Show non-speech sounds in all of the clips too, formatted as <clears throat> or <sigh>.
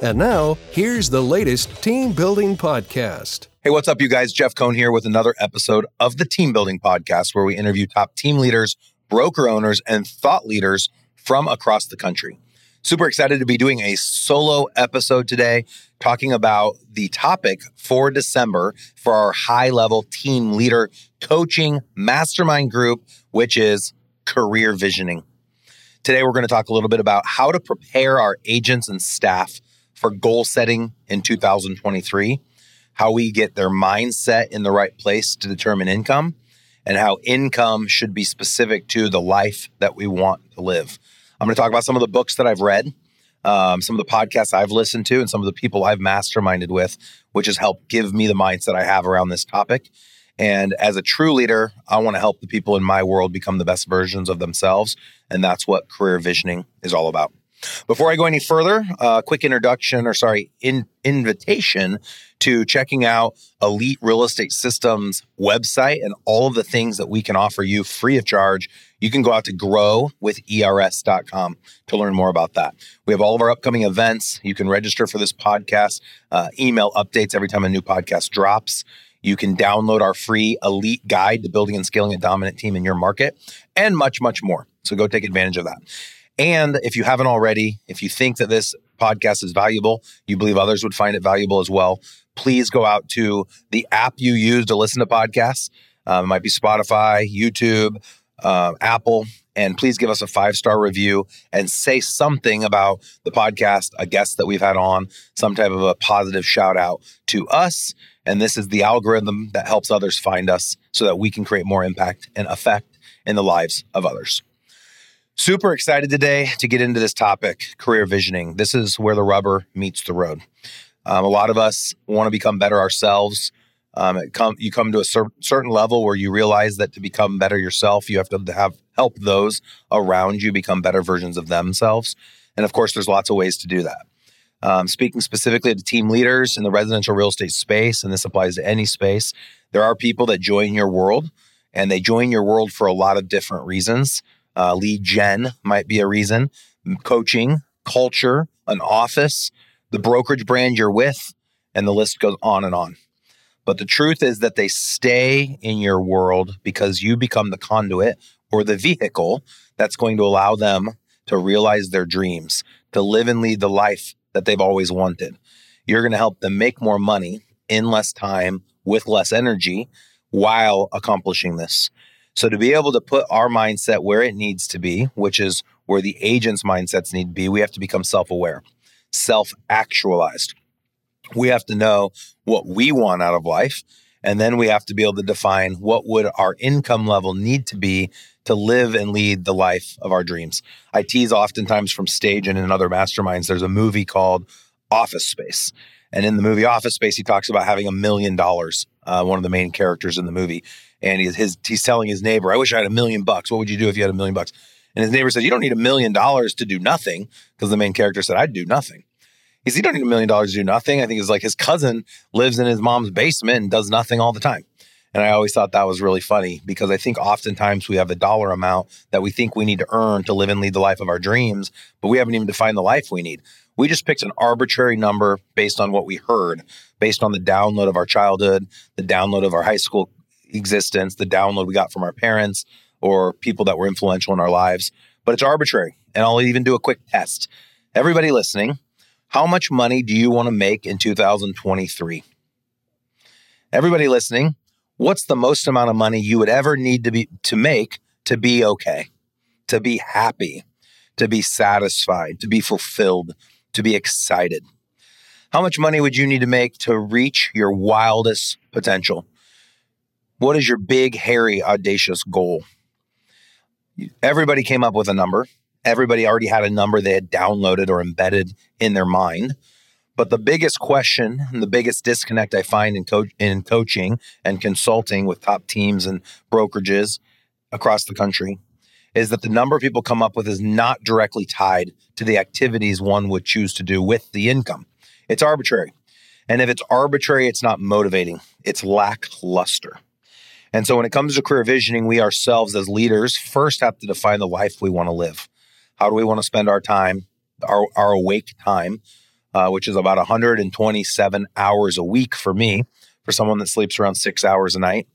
And now, here's the latest team building podcast. Hey, what's up, you guys? Jeff Cohn here with another episode of the Team Building Podcast, where we interview top team leaders, broker owners, and thought leaders from across the country. Super excited to be doing a solo episode today, talking about the topic for December for our high level team leader coaching mastermind group, which is career visioning. Today, we're going to talk a little bit about how to prepare our agents and staff for goal setting in 2023, how we get their mindset in the right place to determine income, and how income should be specific to the life that we want to live. I'm going to talk about some of the books that I've read, um, some of the podcasts I've listened to, and some of the people I've masterminded with, which has helped give me the mindset I have around this topic. And as a true leader, I want to help the people in my world become the best versions of themselves. And that's what career visioning is all about. Before I go any further, a uh, quick introduction or sorry, in, invitation to checking out Elite Real Estate Systems website and all of the things that we can offer you free of charge. You can go out to growwithers.com to learn more about that. We have all of our upcoming events. You can register for this podcast, uh, email updates every time a new podcast drops. You can download our free elite guide to building and scaling a dominant team in your market and much, much more. So go take advantage of that. And if you haven't already, if you think that this podcast is valuable, you believe others would find it valuable as well, please go out to the app you use to listen to podcasts. Um, it might be Spotify, YouTube, uh, Apple, and please give us a five star review and say something about the podcast, a guest that we've had on, some type of a positive shout out to us. And this is the algorithm that helps others find us so that we can create more impact and effect in the lives of others. Super excited today to get into this topic career visioning. This is where the rubber meets the road. Um, a lot of us want to become better ourselves. Um, you come to a cer- certain level where you realize that to become better yourself, you have to have help those around you become better versions of themselves. And of course, there's lots of ways to do that. Um, speaking specifically to team leaders in the residential real estate space, and this applies to any space, there are people that join your world, and they join your world for a lot of different reasons. Uh, lead gen might be a reason. Coaching, culture, an office, the brokerage brand you're with, and the list goes on and on. But the truth is that they stay in your world because you become the conduit or the vehicle that's going to allow them to realize their dreams, to live and lead the life that they've always wanted. You're going to help them make more money in less time with less energy while accomplishing this. So to be able to put our mindset where it needs to be, which is where the agent's mindsets need to be, we have to become self-aware, self-actualized. We have to know what we want out of life, and then we have to be able to define what would our income level need to be to live and lead the life of our dreams. I tease oftentimes from stage and in other masterminds. There's a movie called Office Space. And in the movie Office Space, he talks about having a million dollars, uh, one of the main characters in the movie and he's his he's telling his neighbor, "I wish I had a million bucks. What would you do if you had a million bucks?" And his neighbor said, "You don't need a million dollars to do nothing," because the main character said, "I'd do nothing." He said, "You don't need a million dollars to do nothing." I think it's like his cousin lives in his mom's basement and does nothing all the time. And I always thought that was really funny because I think oftentimes we have a dollar amount that we think we need to earn to live and lead the life of our dreams, but we haven't even defined the life we need. We just picked an arbitrary number based on what we heard, based on the download of our childhood, the download of our high school existence, the download we got from our parents or people that were influential in our lives, but it's arbitrary. And I'll even do a quick test. Everybody listening, how much money do you want to make in 2023? Everybody listening, what's the most amount of money you would ever need to be to make to be okay, to be happy, to be satisfied, to be fulfilled, to be excited? How much money would you need to make to reach your wildest potential? What is your big, hairy, audacious goal? Everybody came up with a number. Everybody already had a number they had downloaded or embedded in their mind. But the biggest question and the biggest disconnect I find in, in coaching and consulting with top teams and brokerages across the country is that the number people come up with is not directly tied to the activities one would choose to do with the income. It's arbitrary. And if it's arbitrary, it's not motivating, it's lackluster. And so when it comes to career visioning, we ourselves as leaders first have to define the life we want to live. How do we want to spend our time, our, our awake time, uh, which is about 127 hours a week for me, for someone that sleeps around six hours a night.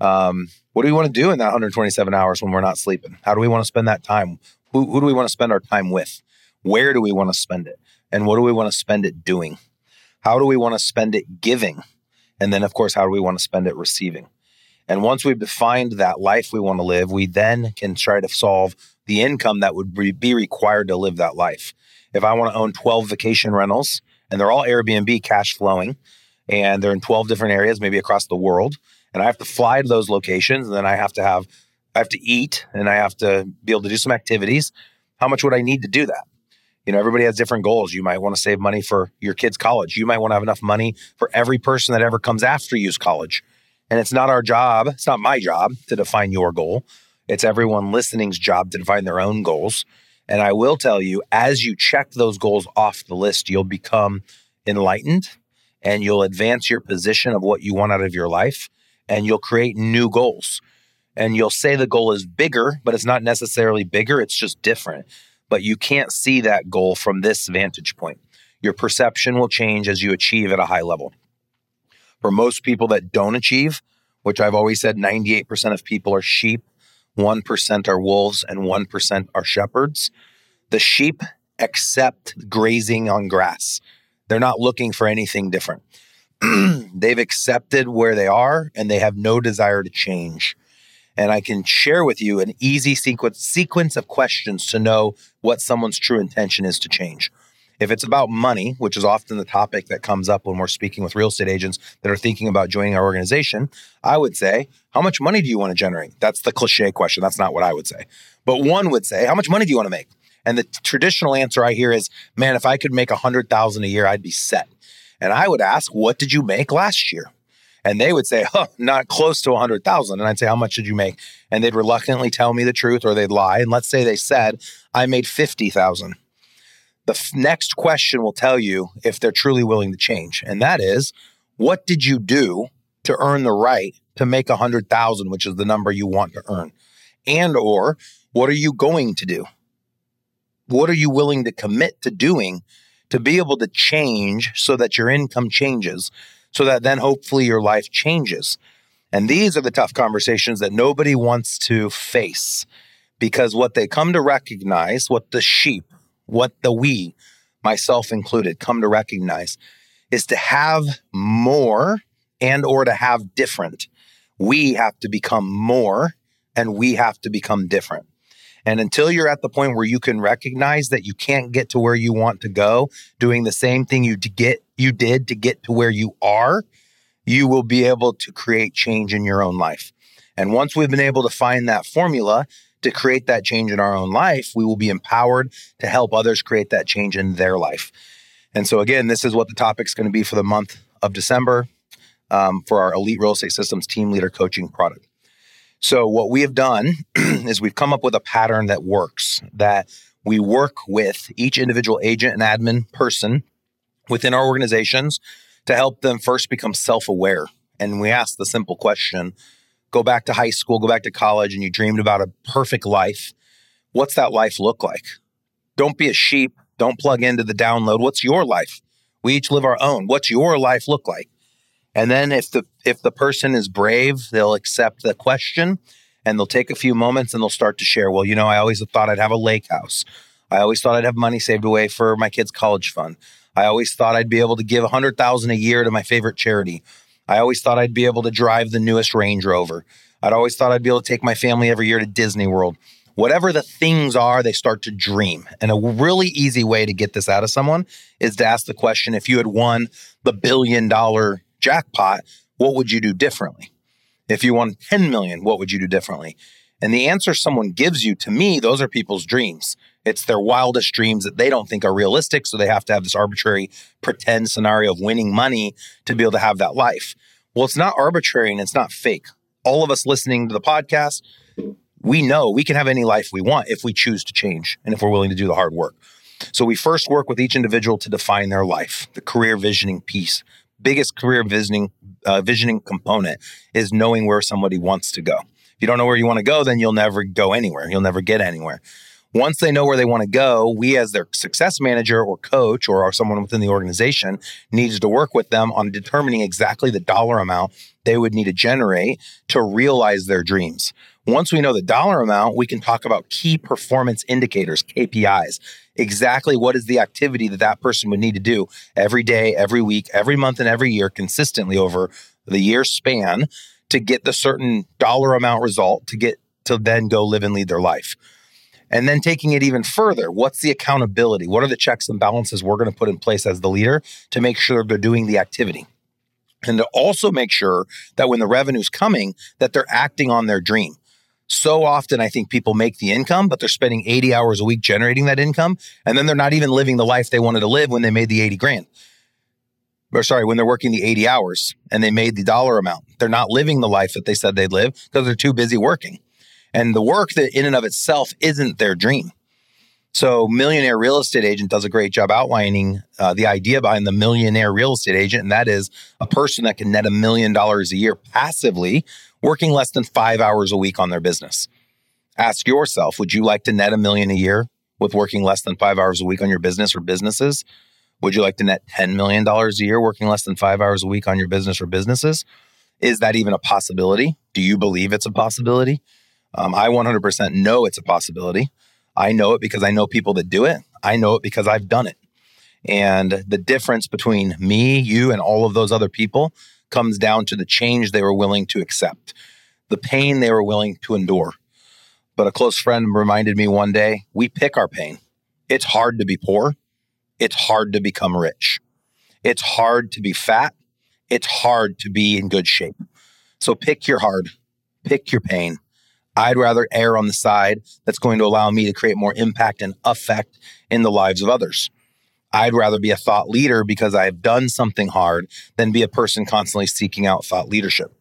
Um, what do we want to do in that 127 hours when we're not sleeping? How do we want to spend that time? Who, who do we want to spend our time with? Where do we want to spend it? And what do we want to spend it doing? How do we want to spend it giving? And then, of course, how do we want to spend it receiving? And once we've defined that life we want to live, we then can try to solve the income that would be required to live that life. If I want to own 12 vacation rentals and they're all Airbnb cash flowing and they're in 12 different areas, maybe across the world, and I have to fly to those locations and then I have to have I have to eat and I have to be able to do some activities. How much would I need to do that? You know, everybody has different goals. You might want to save money for your kids' college. You might want to have enough money for every person that ever comes after you's college. And it's not our job, it's not my job to define your goal. It's everyone listening's job to define their own goals. And I will tell you, as you check those goals off the list, you'll become enlightened and you'll advance your position of what you want out of your life and you'll create new goals. And you'll say the goal is bigger, but it's not necessarily bigger, it's just different. But you can't see that goal from this vantage point. Your perception will change as you achieve at a high level. For most people that don't achieve, which I've always said 98% of people are sheep, 1% are wolves, and 1% are shepherds. The sheep accept grazing on grass. They're not looking for anything different. <clears throat> They've accepted where they are and they have no desire to change. And I can share with you an easy sequence, sequence of questions to know what someone's true intention is to change. If it's about money, which is often the topic that comes up when we're speaking with real estate agents that are thinking about joining our organization, I would say, How much money do you want to generate? That's the cliche question. That's not what I would say. But one would say, How much money do you want to make? And the traditional answer I hear is, Man, if I could make a 100000 a year, I'd be set. And I would ask, What did you make last year? And they would say, huh, not close to 100,000. And I'd say, how much did you make? And they'd reluctantly tell me the truth or they'd lie. And let's say they said, I made 50,000. The f- next question will tell you if they're truly willing to change. And that is, what did you do to earn the right to make a hundred thousand, which is the number you want to earn? And or what are you going to do? What are you willing to commit to doing to be able to change so that your income changes, so that then hopefully your life changes? And these are the tough conversations that nobody wants to face because what they come to recognize, what the sheep, what the we, myself included, come to recognize is to have more and or to have different. We have to become more and we have to become different. And until you're at the point where you can recognize that you can't get to where you want to go doing the same thing you get you did to get to where you are, you will be able to create change in your own life. And once we've been able to find that formula, to create that change in our own life, we will be empowered to help others create that change in their life. And so, again, this is what the topic's going to be for the month of December um, for our Elite Real Estate Systems Team Leader Coaching product. So, what we have done <clears throat> is we've come up with a pattern that works, that we work with each individual agent and admin person within our organizations to help them first become self aware. And we ask the simple question go back to high school, go back to college, and you dreamed about a perfect life, what's that life look like? Don't be a sheep. Don't plug into the download. What's your life? We each live our own. What's your life look like? And then if the if the person is brave, they'll accept the question and they'll take a few moments and they'll start to share. Well, you know, I always thought I'd have a lake house. I always thought I'd have money saved away for my kids' college fund. I always thought I'd be able to give a hundred thousand a year to my favorite charity. I always thought I'd be able to drive the newest Range Rover. I'd always thought I'd be able to take my family every year to Disney World. Whatever the things are, they start to dream. And a really easy way to get this out of someone is to ask the question if you had won the billion dollar jackpot, what would you do differently? If you won 10 million, what would you do differently? And the answer someone gives you to me, those are people's dreams. It's their wildest dreams that they don't think are realistic. So they have to have this arbitrary pretend scenario of winning money to be able to have that life. Well, it's not arbitrary and it's not fake. All of us listening to the podcast, we know we can have any life we want if we choose to change and if we're willing to do the hard work. So we first work with each individual to define their life, the career visioning piece. Biggest career visioning uh, visioning component is knowing where somebody wants to go. If you don't know where you want to go, then you'll never go anywhere. You'll never get anywhere. Once they know where they want to go, we as their success manager or coach or someone within the organization needs to work with them on determining exactly the dollar amount they would need to generate to realize their dreams. Once we know the dollar amount, we can talk about key performance indicators, KPIs. Exactly what is the activity that that person would need to do every day, every week, every month, and every year consistently over the year span to get the certain dollar amount result to get to then go live and lead their life. And then taking it even further, what's the accountability? What are the checks and balances we're going to put in place as the leader to make sure they're doing the activity? And to also make sure that when the revenue's coming, that they're acting on their dream. So often, I think people make the income, but they're spending 80 hours a week generating that income. And then they're not even living the life they wanted to live when they made the 80 grand. Or sorry, when they're working the 80 hours and they made the dollar amount. They're not living the life that they said they'd live because they're too busy working. And the work that in and of itself isn't their dream. So, Millionaire Real Estate Agent does a great job outlining uh, the idea behind the millionaire real estate agent. And that is a person that can net a million dollars a year passively working less than five hours a week on their business. Ask yourself would you like to net a million a year with working less than five hours a week on your business or businesses? Would you like to net $10 million a year working less than five hours a week on your business or businesses? Is that even a possibility? Do you believe it's a possibility? Um, I 100% know it's a possibility. I know it because I know people that do it. I know it because I've done it. And the difference between me, you, and all of those other people comes down to the change they were willing to accept, the pain they were willing to endure. But a close friend reminded me one day we pick our pain. It's hard to be poor. It's hard to become rich. It's hard to be fat. It's hard to be in good shape. So pick your hard, pick your pain. I'd rather err on the side that's going to allow me to create more impact and effect in the lives of others. I'd rather be a thought leader because I've done something hard than be a person constantly seeking out thought leadership.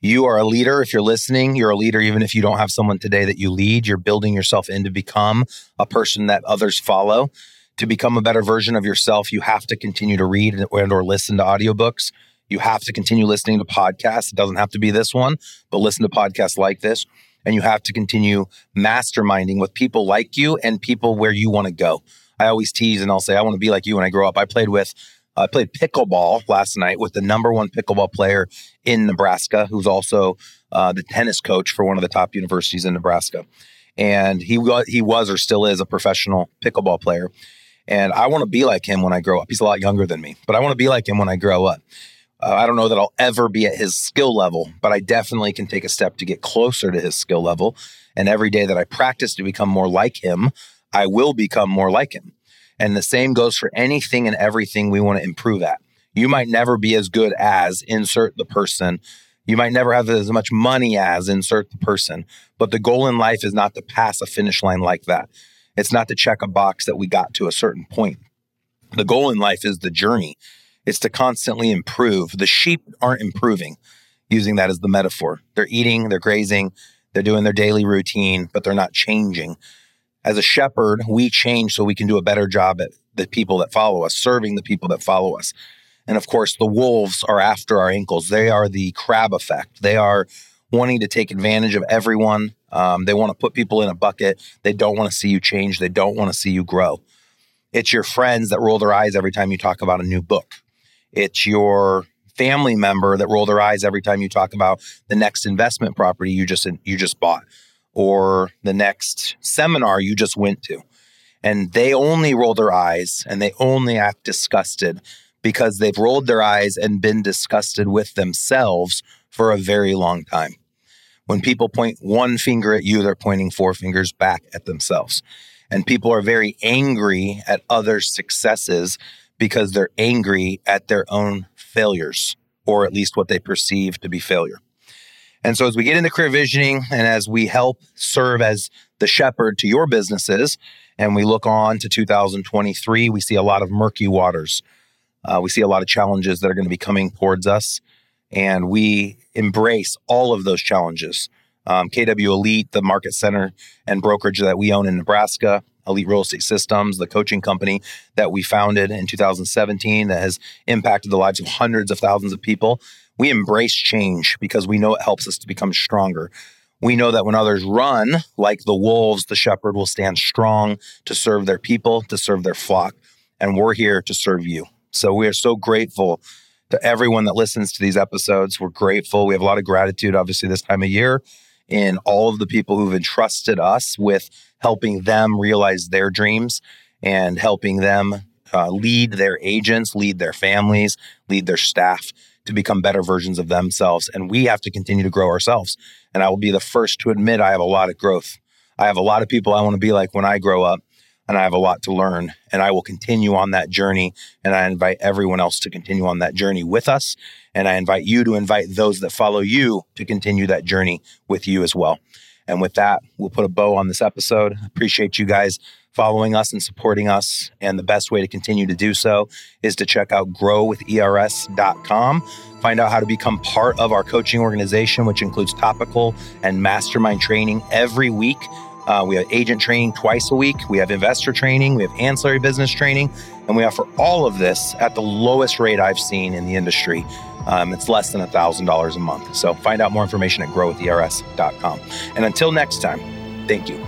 You are a leader. If you're listening, you're a leader. Even if you don't have someone today that you lead, you're building yourself in to become a person that others follow. To become a better version of yourself, you have to continue to read and or listen to audiobooks. You have to continue listening to podcasts. It doesn't have to be this one, but listen to podcasts like this. And you have to continue masterminding with people like you and people where you want to go. I always tease and I'll say, I want to be like you when I grow up. I played with, I played pickleball last night with the number one pickleball player in Nebraska, who's also uh, the tennis coach for one of the top universities in Nebraska. And he he was or still is a professional pickleball player. And I want to be like him when I grow up. He's a lot younger than me, but I want to be like him when I grow up. Uh, I don't know that I'll ever be at his skill level, but I definitely can take a step to get closer to his skill level. And every day that I practice to become more like him, I will become more like him. And the same goes for anything and everything we want to improve at. You might never be as good as insert the person. You might never have as much money as insert the person. But the goal in life is not to pass a finish line like that. It's not to check a box that we got to a certain point. The goal in life is the journey. It's to constantly improve. The sheep aren't improving, using that as the metaphor. They're eating, they're grazing, they're doing their daily routine, but they're not changing as a shepherd, we change so we can do a better job at the people that follow us, serving the people that follow us. And of course, the wolves are after our ankles. They are the crab effect. They are wanting to take advantage of everyone. Um, they want to put people in a bucket. They don't want to see you change. They don't want to see you grow. It's your friends that roll their eyes every time you talk about a new book. It's your family member that roll their eyes every time you talk about the next investment property you just you just bought or the next seminar you just went to. And they only roll their eyes and they only act disgusted because they've rolled their eyes and been disgusted with themselves for a very long time. When people point one finger at you, they're pointing four fingers back at themselves. And people are very angry at other successes because they're angry at their own failures, or at least what they perceive to be failure. And so as we get into career visioning and as we help serve as the shepherd to your businesses, and we look on to 2023, we see a lot of murky waters. Uh, we see a lot of challenges that are going to be coming towards us, and we embrace all of those challenges. Um, KW Elite, the market center and brokerage that we own in Nebraska, Elite Real Estate Systems, the coaching company that we founded in 2017 that has impacted the lives of hundreds of thousands of people. We embrace change because we know it helps us to become stronger. We know that when others run, like the wolves, the shepherd will stand strong to serve their people, to serve their flock. And we're here to serve you. So we are so grateful to everyone that listens to these episodes. We're grateful. We have a lot of gratitude, obviously, this time of year in all of the people who've entrusted us with helping them realize their dreams and helping them uh, lead their agents, lead their families, lead their staff to become better versions of themselves. And we have to continue to grow ourselves. And I will be the first to admit I have a lot of growth. I have a lot of people I want to be like when I grow up, and I have a lot to learn. And I will continue on that journey. And I invite everyone else to continue on that journey with us. And I invite you to invite those that follow you to continue that journey with you as well. And with that, we'll put a bow on this episode. Appreciate you guys following us and supporting us. And the best way to continue to do so is to check out growwithers.com. Find out how to become part of our coaching organization, which includes topical and mastermind training every week. Uh, we have agent training twice a week. We have investor training. We have ancillary business training. And we offer all of this at the lowest rate I've seen in the industry. Um, it's less than $1,000 a month. So find out more information at growwithers.com. And until next time, thank you.